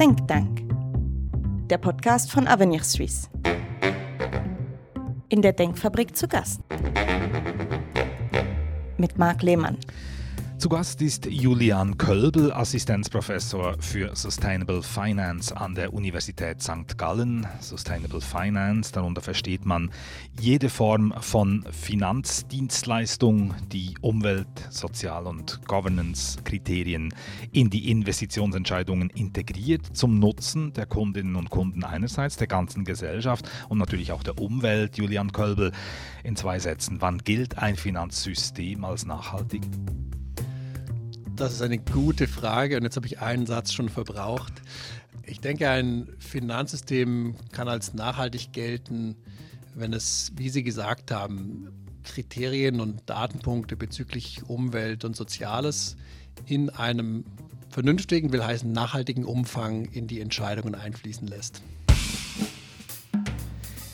Denktank, der Podcast von Avenir Suisse. In der Denkfabrik zu Gast. Mit Marc Lehmann. Zu Gast ist Julian Kölbel, Assistenzprofessor für Sustainable Finance an der Universität St. Gallen. Sustainable Finance, darunter versteht man jede Form von Finanzdienstleistung, die Umwelt-, Sozial- und Governance-Kriterien in die Investitionsentscheidungen integriert, zum Nutzen der Kundinnen und Kunden einerseits, der ganzen Gesellschaft und natürlich auch der Umwelt. Julian Kölbel, in zwei Sätzen, wann gilt ein Finanzsystem als nachhaltig? Das ist eine gute Frage und jetzt habe ich einen Satz schon verbraucht. Ich denke, ein Finanzsystem kann als nachhaltig gelten, wenn es, wie Sie gesagt haben, Kriterien und Datenpunkte bezüglich Umwelt und Soziales in einem vernünftigen, will heißen nachhaltigen Umfang in die Entscheidungen einfließen lässt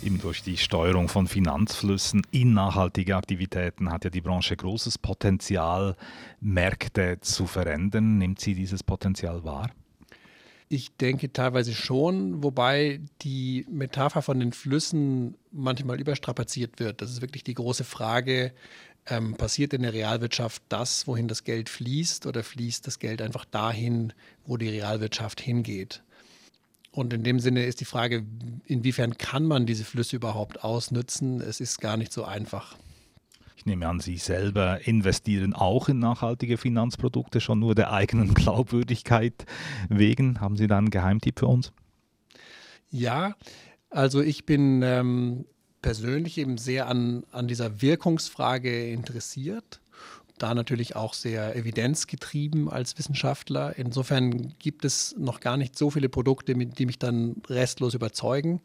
eben durch die Steuerung von Finanzflüssen in nachhaltige Aktivitäten hat ja die Branche großes Potenzial, Märkte zu verändern. Nimmt sie dieses Potenzial wahr? Ich denke teilweise schon, wobei die Metapher von den Flüssen manchmal überstrapaziert wird. Das ist wirklich die große Frage, ähm, passiert in der Realwirtschaft das, wohin das Geld fließt, oder fließt das Geld einfach dahin, wo die Realwirtschaft hingeht? Und in dem Sinne ist die Frage, inwiefern kann man diese Flüsse überhaupt ausnutzen? Es ist gar nicht so einfach. Ich nehme an, Sie selber investieren auch in nachhaltige Finanzprodukte, schon nur der eigenen Glaubwürdigkeit wegen. Haben Sie da einen Geheimtipp für uns? Ja, also ich bin ähm, persönlich eben sehr an, an dieser Wirkungsfrage interessiert da natürlich auch sehr evidenzgetrieben als Wissenschaftler. Insofern gibt es noch gar nicht so viele Produkte, die mich dann restlos überzeugen.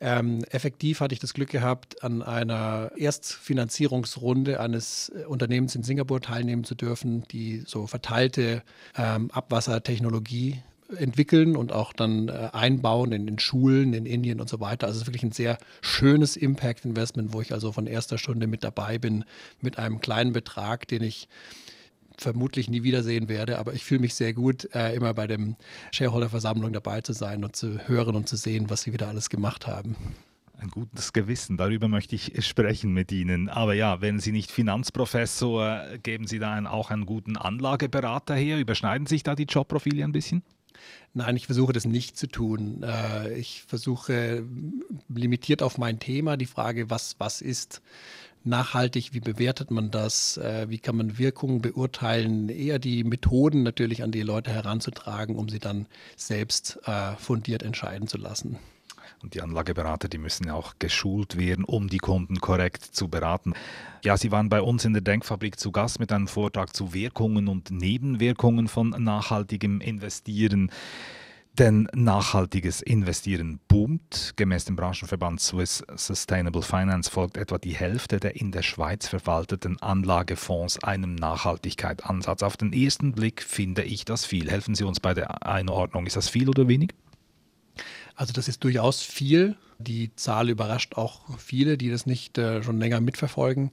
Ähm, effektiv hatte ich das Glück gehabt, an einer Erstfinanzierungsrunde eines äh, Unternehmens in Singapur teilnehmen zu dürfen, die so verteilte ähm, Abwassertechnologie entwickeln und auch dann äh, einbauen in den Schulen in Indien und so weiter. Also es ist wirklich ein sehr schönes Impact-Investment, wo ich also von erster Stunde mit dabei bin, mit einem kleinen Betrag, den ich vermutlich nie wiedersehen werde, aber ich fühle mich sehr gut, äh, immer bei dem Shareholder-Versammlung dabei zu sein und zu hören und zu sehen, was sie wieder alles gemacht haben. Ein gutes Gewissen, darüber möchte ich sprechen mit Ihnen. Aber ja, wenn Sie nicht Finanzprofessor, geben Sie da auch einen guten Anlageberater her? Überschneiden sich da die Jobprofile ein bisschen? Nein, ich versuche das nicht zu tun. Äh, ich versuche limitiert auf mein Thema die Frage, was, was ist nachhaltig, wie bewertet man das, äh, wie kann man Wirkungen beurteilen, eher die Methoden natürlich an die Leute heranzutragen, um sie dann selbst äh, fundiert entscheiden zu lassen. Und die Anlageberater, die müssen auch geschult werden, um die Kunden korrekt zu beraten. Ja, Sie waren bei uns in der Denkfabrik zu Gast mit einem Vortrag zu Wirkungen und Nebenwirkungen von nachhaltigem Investieren. Denn nachhaltiges Investieren boomt. Gemäß dem Branchenverband Swiss Sustainable Finance folgt etwa die Hälfte der in der Schweiz verwalteten Anlagefonds einem Nachhaltigkeitsansatz. Auf den ersten Blick finde ich das viel. Helfen Sie uns bei der Einordnung. Ist das viel oder wenig? Also das ist durchaus viel. Die Zahl überrascht auch viele, die das nicht äh, schon länger mitverfolgen.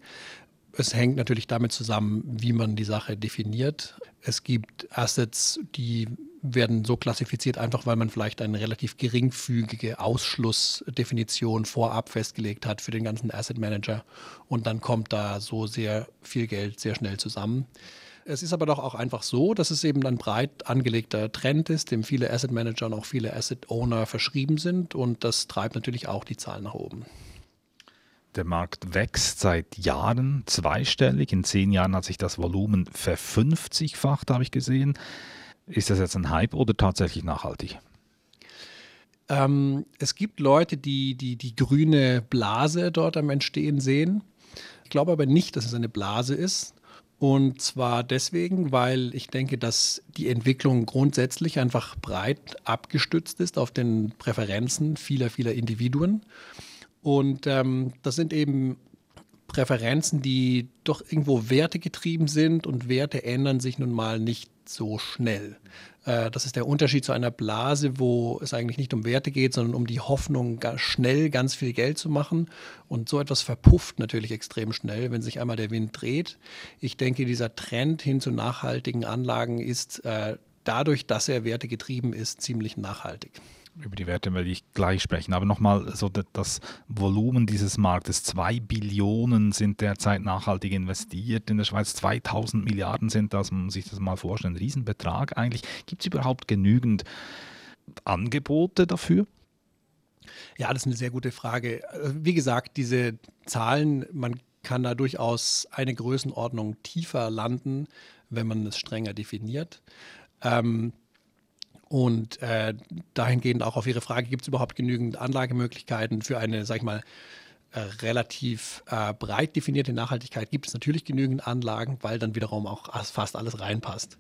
Es hängt natürlich damit zusammen, wie man die Sache definiert. Es gibt Assets, die werden so klassifiziert, einfach weil man vielleicht eine relativ geringfügige Ausschlussdefinition vorab festgelegt hat für den ganzen Asset Manager. Und dann kommt da so sehr viel Geld sehr schnell zusammen. Es ist aber doch auch einfach so, dass es eben ein breit angelegter Trend ist, dem viele Asset Manager und auch viele Asset Owner verschrieben sind und das treibt natürlich auch die Zahlen nach oben. Der Markt wächst seit Jahren zweistellig. In zehn Jahren hat sich das Volumen verfünfzigfacht, habe ich gesehen. Ist das jetzt ein Hype oder tatsächlich nachhaltig? Ähm, es gibt Leute, die, die die grüne Blase dort am Entstehen sehen. Ich glaube aber nicht, dass es eine Blase ist. Und zwar deswegen, weil ich denke, dass die Entwicklung grundsätzlich einfach breit abgestützt ist auf den Präferenzen vieler, vieler Individuen. Und ähm, das sind eben Präferenzen, die doch irgendwo wertegetrieben sind und Werte ändern sich nun mal nicht so schnell. Äh, das ist der Unterschied zu einer Blase, wo es eigentlich nicht um Werte geht, sondern um die Hoffnung, schnell ganz viel Geld zu machen. Und so etwas verpufft natürlich extrem schnell, wenn sich einmal der Wind dreht. Ich denke, dieser Trend hin zu nachhaltigen Anlagen ist äh, dadurch, dass er wertegetrieben ist, ziemlich nachhaltig. Über die Werte werde ich gleich sprechen. Aber nochmal, so das Volumen dieses Marktes, zwei Billionen sind derzeit nachhaltig investiert in der Schweiz, 2000 Milliarden sind das, man muss sich das mal vorstellen, ein Riesenbetrag eigentlich. Gibt es überhaupt genügend Angebote dafür? Ja, das ist eine sehr gute Frage. Wie gesagt, diese Zahlen, man kann da durchaus eine Größenordnung tiefer landen, wenn man es strenger definiert. Ähm, und äh, dahingehend auch auf Ihre Frage, gibt es überhaupt genügend Anlagemöglichkeiten für eine, sag ich mal, äh, relativ äh, breit definierte Nachhaltigkeit gibt es natürlich genügend Anlagen, weil dann wiederum auch fast alles reinpasst.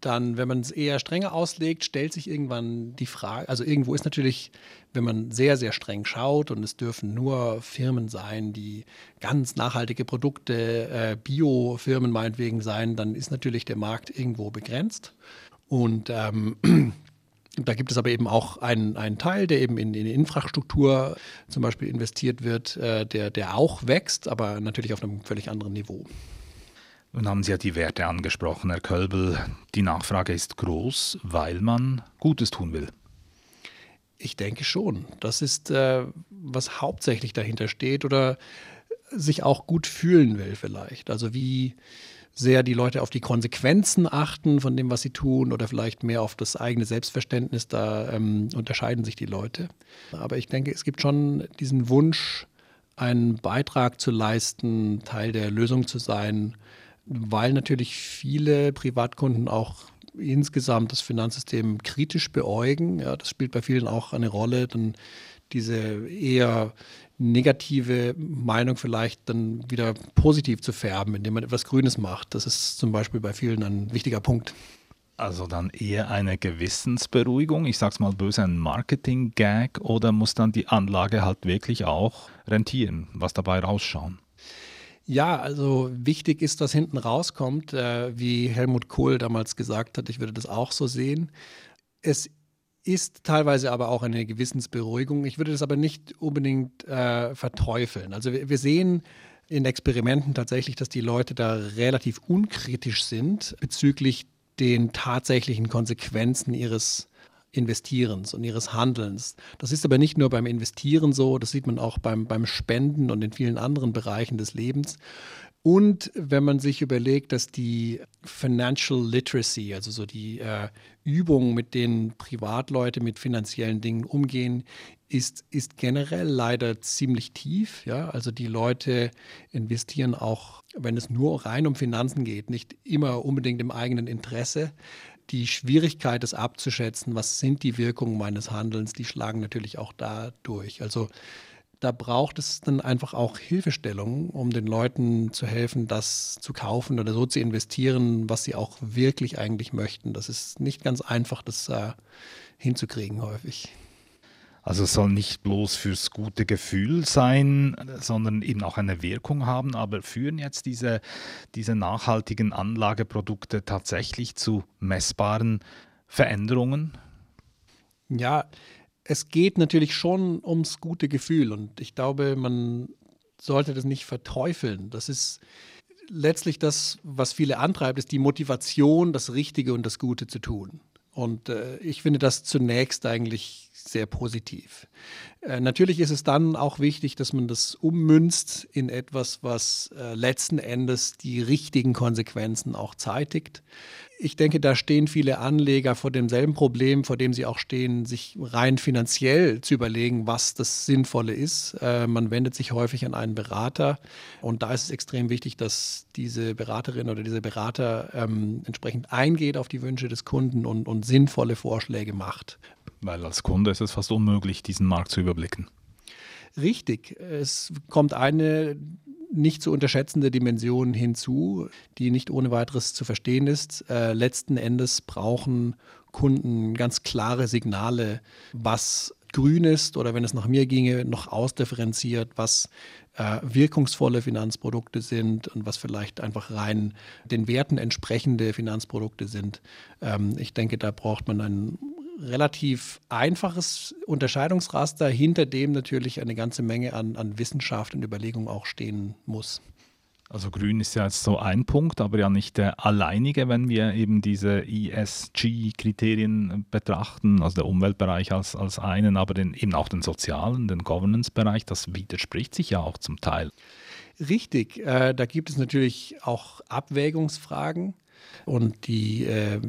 Dann, wenn man es eher strenger auslegt, stellt sich irgendwann die Frage, also irgendwo ist natürlich, wenn man sehr, sehr streng schaut und es dürfen nur Firmen sein, die ganz nachhaltige Produkte, äh, Bio-Firmen meinetwegen sein, dann ist natürlich der Markt irgendwo begrenzt. Und ähm, da gibt es aber eben auch einen, einen Teil, der eben in, in Infrastruktur zum Beispiel investiert wird, äh, der, der auch wächst, aber natürlich auf einem völlig anderen Niveau. Nun haben Sie ja die Werte angesprochen, Herr Kölbel. Die Nachfrage ist groß, weil man Gutes tun will. Ich denke schon. Das ist, äh, was hauptsächlich dahinter steht oder sich auch gut fühlen will vielleicht. Also wie, sehr die Leute auf die Konsequenzen achten von dem, was sie tun oder vielleicht mehr auf das eigene Selbstverständnis. Da ähm, unterscheiden sich die Leute. Aber ich denke, es gibt schon diesen Wunsch, einen Beitrag zu leisten, Teil der Lösung zu sein, weil natürlich viele Privatkunden auch insgesamt das Finanzsystem kritisch beäugen. Ja, das spielt bei vielen auch eine Rolle. Dann diese eher negative Meinung vielleicht dann wieder positiv zu färben, indem man etwas Grünes macht. Das ist zum Beispiel bei vielen ein wichtiger Punkt. Also dann eher eine Gewissensberuhigung, ich sag's mal böse, ein Marketing-Gag oder muss dann die Anlage halt wirklich auch rentieren, was dabei rausschauen? Ja, also wichtig ist, was hinten rauskommt, äh, wie Helmut Kohl damals gesagt hat, ich würde das auch so sehen. Es ist teilweise aber auch eine Gewissensberuhigung. Ich würde das aber nicht unbedingt äh, verteufeln. Also wir, wir, sehen in Experimenten tatsächlich, dass die Leute da relativ unkritisch sind bezüglich den tatsächlichen Konsequenzen ihres Investierens und ihres Handelns. Das ist aber nicht nur beim Investieren so, das sieht man auch beim, beim Spenden und in vielen anderen Bereichen des Lebens. Und wenn man sich überlegt, dass die Financial Literacy, also so die äh, Übung, mit denen Privatleute mit finanziellen Dingen umgehen, ist, ist generell leider ziemlich tief. Ja? Also die Leute investieren auch, wenn es nur rein um Finanzen geht, nicht immer unbedingt im eigenen Interesse. Die Schwierigkeit, es abzuschätzen, was sind die Wirkungen meines Handelns, die schlagen natürlich auch da durch. Also da braucht es dann einfach auch Hilfestellung, um den Leuten zu helfen, das zu kaufen oder so zu investieren, was sie auch wirklich eigentlich möchten. Das ist nicht ganz einfach, das äh, hinzukriegen häufig. Also es soll nicht bloß fürs gute Gefühl sein, sondern eben auch eine Wirkung haben. Aber führen jetzt diese, diese nachhaltigen Anlageprodukte tatsächlich zu messbaren Veränderungen? Ja, es geht natürlich schon ums gute Gefühl und ich glaube, man sollte das nicht verteufeln. Das ist letztlich das, was viele antreibt, ist die Motivation, das Richtige und das Gute zu tun. Und äh, ich finde das zunächst eigentlich sehr positiv. Äh, natürlich ist es dann auch wichtig, dass man das ummünzt in etwas, was äh, letzten Endes die richtigen Konsequenzen auch zeitigt ich denke, da stehen viele Anleger vor demselben Problem, vor dem sie auch stehen, sich rein finanziell zu überlegen, was das Sinnvolle ist. Äh, man wendet sich häufig an einen Berater und da ist es extrem wichtig, dass diese Beraterin oder dieser Berater ähm, entsprechend eingeht auf die Wünsche des Kunden und, und sinnvolle Vorschläge macht. Weil als Kunde ist es fast unmöglich, diesen Markt zu überblicken. Richtig. Es kommt eine nicht zu unterschätzende Dimension hinzu, die nicht ohne weiteres zu verstehen ist. Äh, letzten Endes brauchen Kunden ganz klare Signale, was grün ist oder wenn es nach mir ginge, noch ausdifferenziert, was äh, wirkungsvolle Finanzprodukte sind und was vielleicht einfach rein den Werten entsprechende Finanzprodukte sind. Ähm, ich denke, da braucht man einen relativ einfaches Unterscheidungsraster, hinter dem natürlich eine ganze Menge an, an Wissenschaft und Überlegung auch stehen muss. Also grün ist ja jetzt so ein Punkt, aber ja nicht der alleinige, wenn wir eben diese ESG-Kriterien betrachten, also der Umweltbereich als, als einen, aber den, eben auch den sozialen, den Governance-Bereich, das widerspricht sich ja auch zum Teil. Richtig, äh, da gibt es natürlich auch Abwägungsfragen. Und die äh,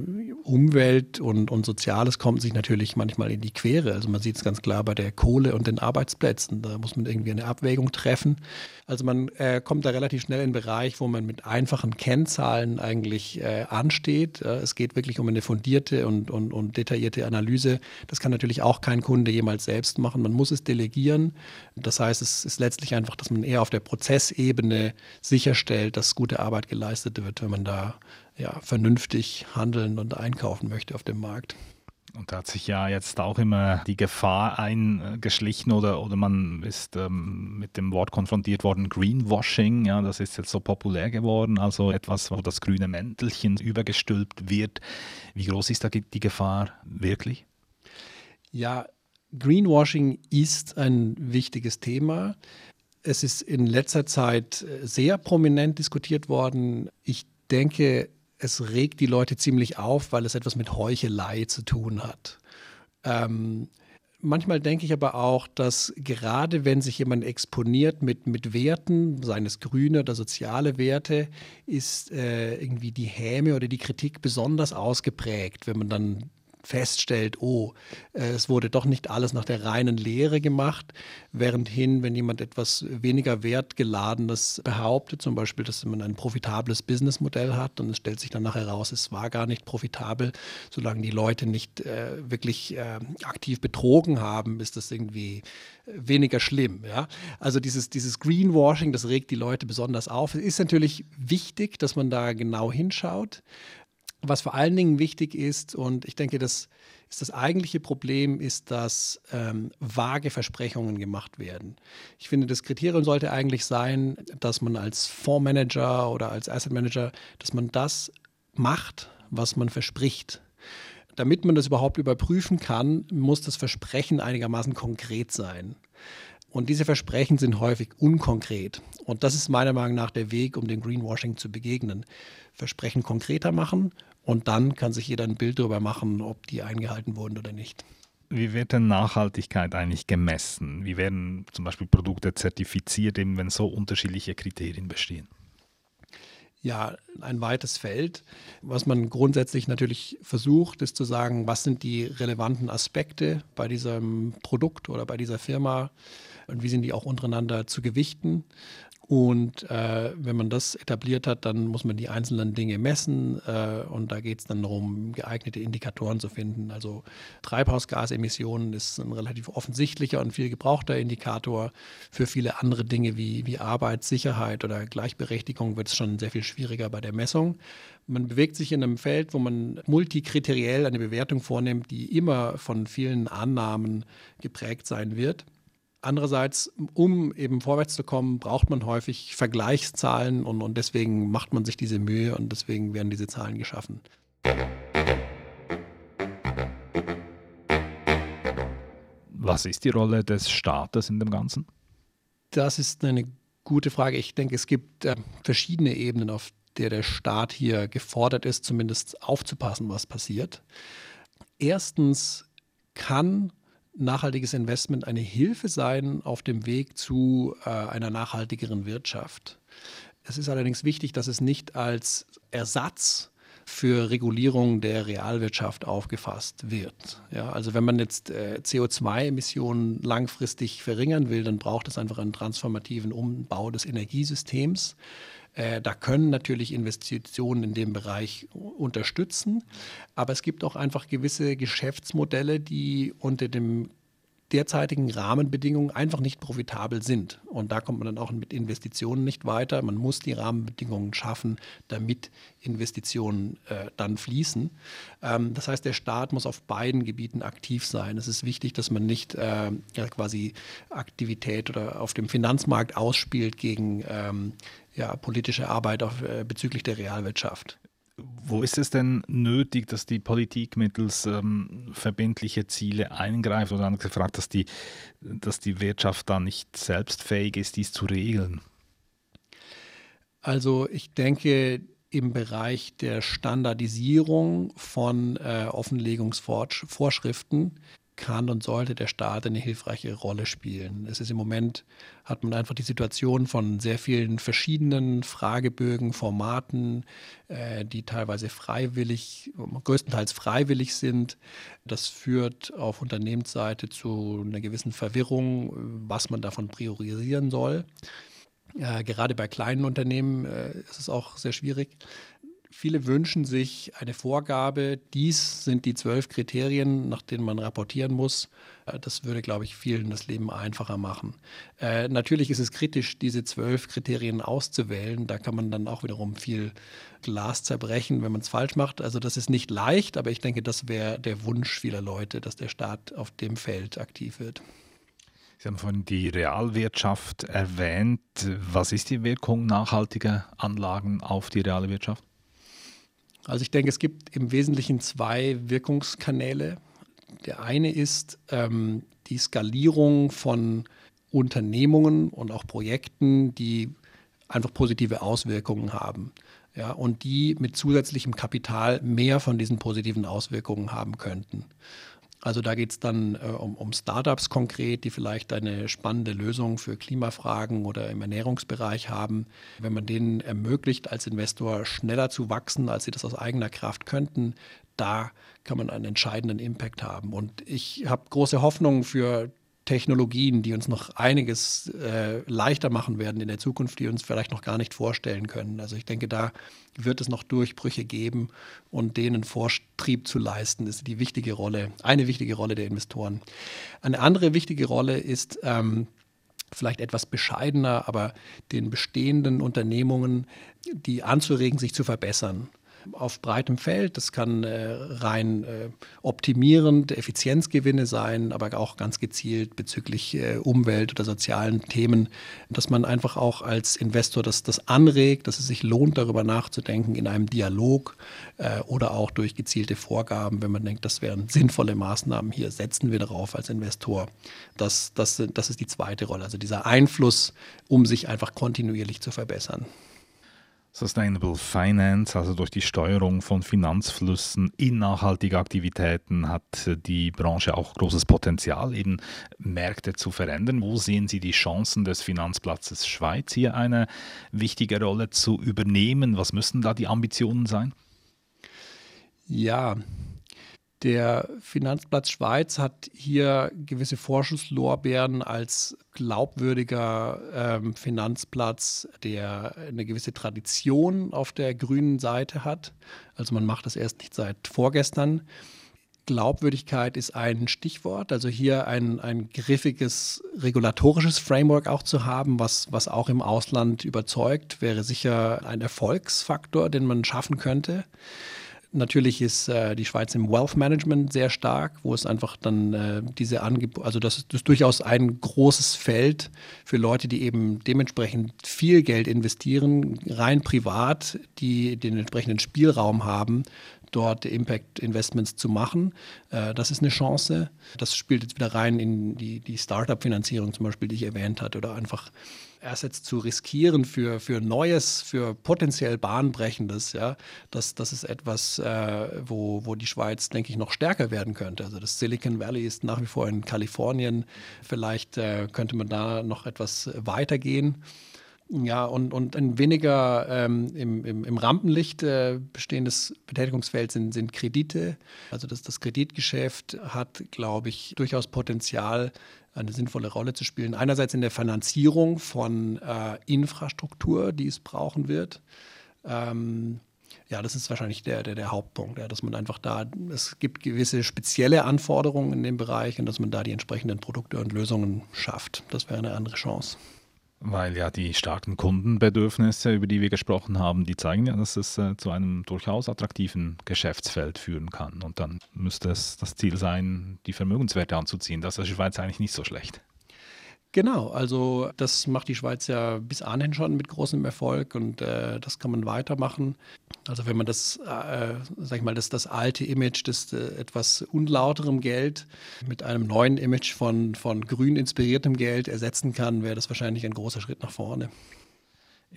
Umwelt und, und Soziales kommt sich natürlich manchmal in die Quere. Also man sieht es ganz klar bei der Kohle und den Arbeitsplätzen. Da muss man irgendwie eine Abwägung treffen. Also man äh, kommt da relativ schnell in einen Bereich, wo man mit einfachen Kennzahlen eigentlich äh, ansteht. es geht wirklich um eine fundierte und, und, und detaillierte Analyse. Das kann natürlich auch kein Kunde jemals selbst machen. Man muss es delegieren. Das heißt, es ist letztlich einfach, dass man eher auf der Prozessebene sicherstellt, dass gute Arbeit geleistet wird, wenn man da ja, vernünftig handeln und einkaufen möchte auf dem Markt. Und da hat sich ja jetzt auch immer die Gefahr eingeschlichen oder, oder man ist ähm, mit dem Wort konfrontiert worden, Greenwashing, ja, das ist jetzt so populär geworden, also etwas, wo das grüne Mäntelchen übergestülpt wird. Wie groß ist da die Gefahr wirklich? Ja, Greenwashing ist ein wichtiges Thema. Es ist in letzter Zeit sehr prominent diskutiert worden. Ich denke, es regt die Leute ziemlich auf, weil es etwas mit Heuchelei zu tun hat. Ähm, manchmal denke ich aber auch, dass gerade wenn sich jemand exponiert mit, mit Werten, seines grüne oder soziale Werte, ist äh, irgendwie die Häme oder die Kritik besonders ausgeprägt, wenn man dann feststellt, oh, äh, es wurde doch nicht alles nach der reinen Lehre gemacht, währendhin, wenn jemand etwas weniger wertgeladenes behauptet, zum Beispiel, dass man ein profitables Businessmodell hat und es stellt sich dann nachher raus, es war gar nicht profitabel, solange die Leute nicht äh, wirklich äh, aktiv betrogen haben, ist das irgendwie weniger schlimm. Ja? Also dieses, dieses Greenwashing, das regt die Leute besonders auf. Es ist natürlich wichtig, dass man da genau hinschaut. Was vor allen Dingen wichtig ist, und ich denke, das ist das eigentliche Problem, ist, dass ähm, vage Versprechungen gemacht werden. Ich finde, das Kriterium sollte eigentlich sein, dass man als Fondsmanager oder als Asset Manager, dass man das macht, was man verspricht. Damit man das überhaupt überprüfen kann, muss das Versprechen einigermaßen konkret sein. Und diese Versprechen sind häufig unkonkret. Und das ist meiner Meinung nach der Weg, um dem Greenwashing zu begegnen. Versprechen konkreter machen und dann kann sich jeder ein Bild darüber machen, ob die eingehalten wurden oder nicht. Wie wird denn Nachhaltigkeit eigentlich gemessen? Wie werden zum Beispiel Produkte zertifiziert, eben wenn so unterschiedliche Kriterien bestehen? Ja, ein weites Feld. Was man grundsätzlich natürlich versucht, ist zu sagen, was sind die relevanten Aspekte bei diesem Produkt oder bei dieser Firma und wie sind die auch untereinander zu gewichten. Und äh, wenn man das etabliert hat, dann muss man die einzelnen Dinge messen. Äh, und da geht es dann darum, geeignete Indikatoren zu finden. Also Treibhausgasemissionen ist ein relativ offensichtlicher und viel gebrauchter Indikator. Für viele andere Dinge wie, wie Arbeit, Sicherheit oder Gleichberechtigung wird es schon sehr viel schwieriger bei der Messung. Man bewegt sich in einem Feld, wo man multikriteriell eine Bewertung vornimmt, die immer von vielen Annahmen geprägt sein wird. Andererseits, um eben vorwärts zu kommen, braucht man häufig Vergleichszahlen und, und deswegen macht man sich diese Mühe und deswegen werden diese Zahlen geschaffen. Was ist die Rolle des Staates in dem Ganzen? Das ist eine gute Frage. Ich denke, es gibt äh, verschiedene Ebenen, auf der der Staat hier gefordert ist, zumindest aufzupassen, was passiert. Erstens kann nachhaltiges Investment eine Hilfe sein auf dem Weg zu äh, einer nachhaltigeren Wirtschaft. Es ist allerdings wichtig, dass es nicht als Ersatz für Regulierung der Realwirtschaft aufgefasst wird. Ja, also wenn man jetzt äh, CO2-Emissionen langfristig verringern will, dann braucht es einfach einen transformativen Umbau des Energiesystems. Äh, da können natürlich Investitionen in dem Bereich unterstützen, aber es gibt auch einfach gewisse Geschäftsmodelle, die unter dem derzeitigen Rahmenbedingungen einfach nicht profitabel sind. Und da kommt man dann auch mit Investitionen nicht weiter. Man muss die Rahmenbedingungen schaffen, damit Investitionen äh, dann fließen. Ähm, das heißt, der Staat muss auf beiden Gebieten aktiv sein. Es ist wichtig, dass man nicht äh, ja, quasi Aktivität oder auf dem Finanzmarkt ausspielt gegen ähm, ja, politische Arbeit auf, äh, bezüglich der Realwirtschaft. Wo ist es denn nötig, dass die Politik mittels ähm, verbindliche Ziele eingreift oder anders gefragt, dass die, dass die Wirtschaft da nicht selbst fähig ist, dies zu regeln? Also ich denke, im Bereich der Standardisierung von äh, Offenlegungsvorschriften kann und sollte der Staat eine hilfreiche Rolle spielen. Es ist im Moment, hat man einfach die Situation von sehr vielen verschiedenen Fragebögen, Formaten, äh, die teilweise freiwillig, größtenteils freiwillig sind. Das führt auf Unternehmensseite zu einer gewissen Verwirrung, was man davon priorisieren soll. Äh, gerade bei kleinen Unternehmen äh, ist es auch sehr schwierig. Viele wünschen sich eine Vorgabe, dies sind die zwölf Kriterien, nach denen man rapportieren muss. Äh, das würde, glaube ich, vielen das Leben einfacher machen. Äh, natürlich ist es kritisch, diese zwölf Kriterien auszuwählen. Da kann man dann auch wiederum viel Glas zerbrechen, wenn man es falsch macht. Also das ist nicht leicht, aber ich denke, das wäre der Wunsch vieler Leute, dass der Staat auf dem Feld aktiv wird. Sie haben vorhin die Realwirtschaft erwähnt. Was ist die Wirkung nachhaltiger Anlagen auf die reale Wirtschaft? Also ich denke, es gibt im Wesentlichen zwei Wirkungskanäle. Der eine ist ähm, die Skalierung von Unternehmungen und auch Projekten, die einfach positive Auswirkungen haben. Ja, und die mit zusätzlichem Kapital mehr von diesen positiven Auswirkungen haben könnten. Also da geht es dann äh, um, um Startups konkret, die vielleicht eine spannende Lösung für Klimafragen oder im Ernährungsbereich haben. Wenn man denen ermöglicht, als Investor schneller zu wachsen, als sie das aus eigener Kraft könnten, da kann man einen entscheidenden Impact haben. Und ich habe große Hoffnung für Technologien, die uns noch einiges äh, leichter machen werden in der Zukunft, die uns vielleicht noch gar nicht vorstellen können. Also ich denke, da wird es noch Durchbrüche geben und denen Vortrieb zu leisten, ist die wichtige Rolle, eine wichtige Rolle der Investoren. Eine andere wichtige Rolle ist ähm, vielleicht etwas bescheidener, aber den bestehenden Unternehmungen, die anzuregen, sich zu verbessern auf breitem Feld. Das kann äh, rein äh, optimierend Effizienzgewinne sein, aber auch ganz gezielt bezüglich äh, Umwelt- oder sozialen Themen, dass man einfach auch als Investor das, das anregt, dass es sich lohnt, darüber nachzudenken in einem Dialog äh, oder auch durch gezielte Vorgaben, wenn man denkt, das wären sinnvolle Maßnahmen. Hier setzen wir darauf als Investor. Das, das, das ist die zweite Rolle, also dieser Einfluss, um sich einfach kontinuierlich zu verbessern. Sustainable Finance, also durch die Steuerung von Finanzflüssen in nachhaltige Aktivitäten, hat die Branche auch großes Potenzial, eben Märkte zu verändern. Wo sehen Sie die Chancen des Finanzplatzes Schweiz hier eine wichtige Rolle zu übernehmen? Was müssen da die Ambitionen sein? Ja, der Finanzplatz Schweiz hat hier gewisse Vorschusslorbeeren als glaubwürdiger ähm, Finanzplatz, der eine gewisse Tradition auf der grünen Seite hat. Also man macht das erst nicht seit vorgestern. Glaubwürdigkeit ist ein Stichwort, also hier ein, ein griffiges regulatorisches Framework auch zu haben, was, was auch im Ausland überzeugt, wäre sicher ein Erfolgsfaktor, den man schaffen könnte. Natürlich ist äh, die Schweiz im Wealth Management sehr stark, wo es einfach dann äh, diese Angebote, also das, das, ist durchaus ein großes Feld für Leute, die eben dementsprechend viel Geld investieren, rein privat, die den entsprechenden Spielraum haben, dort Impact Investments zu machen. Äh, das ist eine Chance. Das spielt jetzt wieder rein in die, die Startup-Finanzierung zum Beispiel, die ich erwähnt hatte, oder einfach Assets zu riskieren für, für Neues, für potenziell Bahnbrechendes, ja, das, das ist etwas, äh, wo, wo die Schweiz, denke ich, noch stärker werden könnte. Also das Silicon Valley ist nach wie vor in Kalifornien. Vielleicht äh, könnte man da noch etwas weitergehen. Ja, und, und ein weniger ähm, im, im, im, Rampenlicht äh, bestehendes Betätigungsfeld sind, sind Kredite. Also das, das Kreditgeschäft hat, glaube ich, durchaus Potenzial, eine sinnvolle Rolle zu spielen. Einerseits in der Finanzierung von äh, Infrastruktur, die es brauchen wird. Ähm, ja, das ist wahrscheinlich der, der, der Hauptpunkt, ja, dass man einfach da, es gibt gewisse spezielle Anforderungen in dem Bereich und dass man da die entsprechenden Produkte und Lösungen schafft. Das wäre eine andere Chance. Weil ja die starken Kundenbedürfnisse, über die wir gesprochen haben, die zeigen ja, dass es äh, zu einem durchaus attraktiven Geschäftsfeld führen kann. Und dann müsste es das Ziel sein, die Vermögenswerte anzuziehen. Das ist der Schweiz eigentlich nicht so schlecht. Genau, also das macht die Schweiz ja bis anhin schon mit großem Erfolg und äh, das kann man weitermachen. Also wenn man das, äh, sag ich mal, das, das alte Image des äh, etwas unlauterem Geld mit einem neuen Image von, von grün inspiriertem Geld ersetzen kann, wäre das wahrscheinlich ein großer Schritt nach vorne.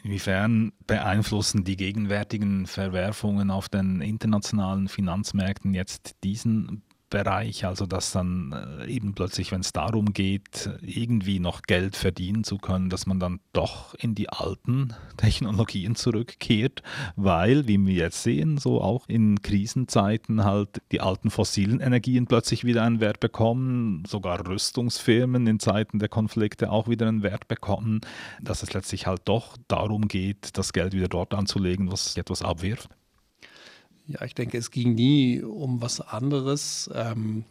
Inwiefern beeinflussen die gegenwärtigen Verwerfungen auf den internationalen Finanzmärkten jetzt diesen Bereich, also dass dann äh, eben plötzlich, wenn es darum geht, irgendwie noch Geld verdienen zu können, dass man dann doch in die alten Technologien zurückkehrt, weil, wie wir jetzt sehen, so auch in Krisenzeiten halt die alten fossilen Energien plötzlich wieder einen Wert bekommen, sogar Rüstungsfirmen in Zeiten der Konflikte auch wieder einen Wert bekommen, dass es letztlich halt doch darum geht, das Geld wieder dort anzulegen, was etwas abwirft. Ja, ich denke, es ging nie um was anderes. Ähm,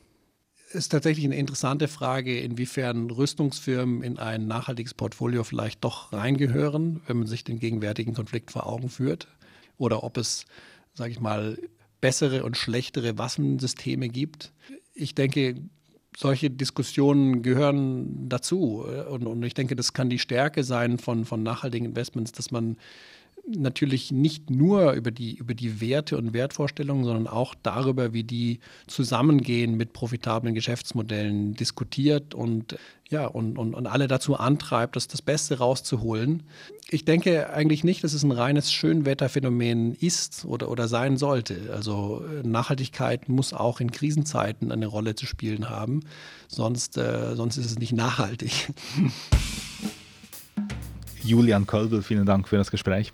ist tatsächlich eine interessante Frage, inwiefern Rüstungsfirmen in ein nachhaltiges Portfolio vielleicht doch reingehören, wenn man sich den gegenwärtigen Konflikt vor Augen führt. Oder ob es, sage ich mal, bessere und schlechtere Waffensysteme gibt. Ich denke, solche Diskussionen gehören dazu. Und, und ich denke, das kann die Stärke sein von, von nachhaltigen Investments, dass man natürlich nicht nur über die, über die Werte und Wertvorstellungen, sondern auch darüber, wie die zusammengehen mit profitablen Geschäftsmodellen diskutiert und ja, und, und, und alle dazu antreibt, das, das Beste rauszuholen. Ich denke eigentlich nicht, dass es ein reines Schönwetterphänomen ist oder, oder sein sollte. Also äh, Nachhaltigkeit muss auch in Krisenzeiten eine Rolle zu spielen haben, sonst, äh, sonst ist es nicht nachhaltig. Julian Kolbel, vielen Dank für das Gespräch.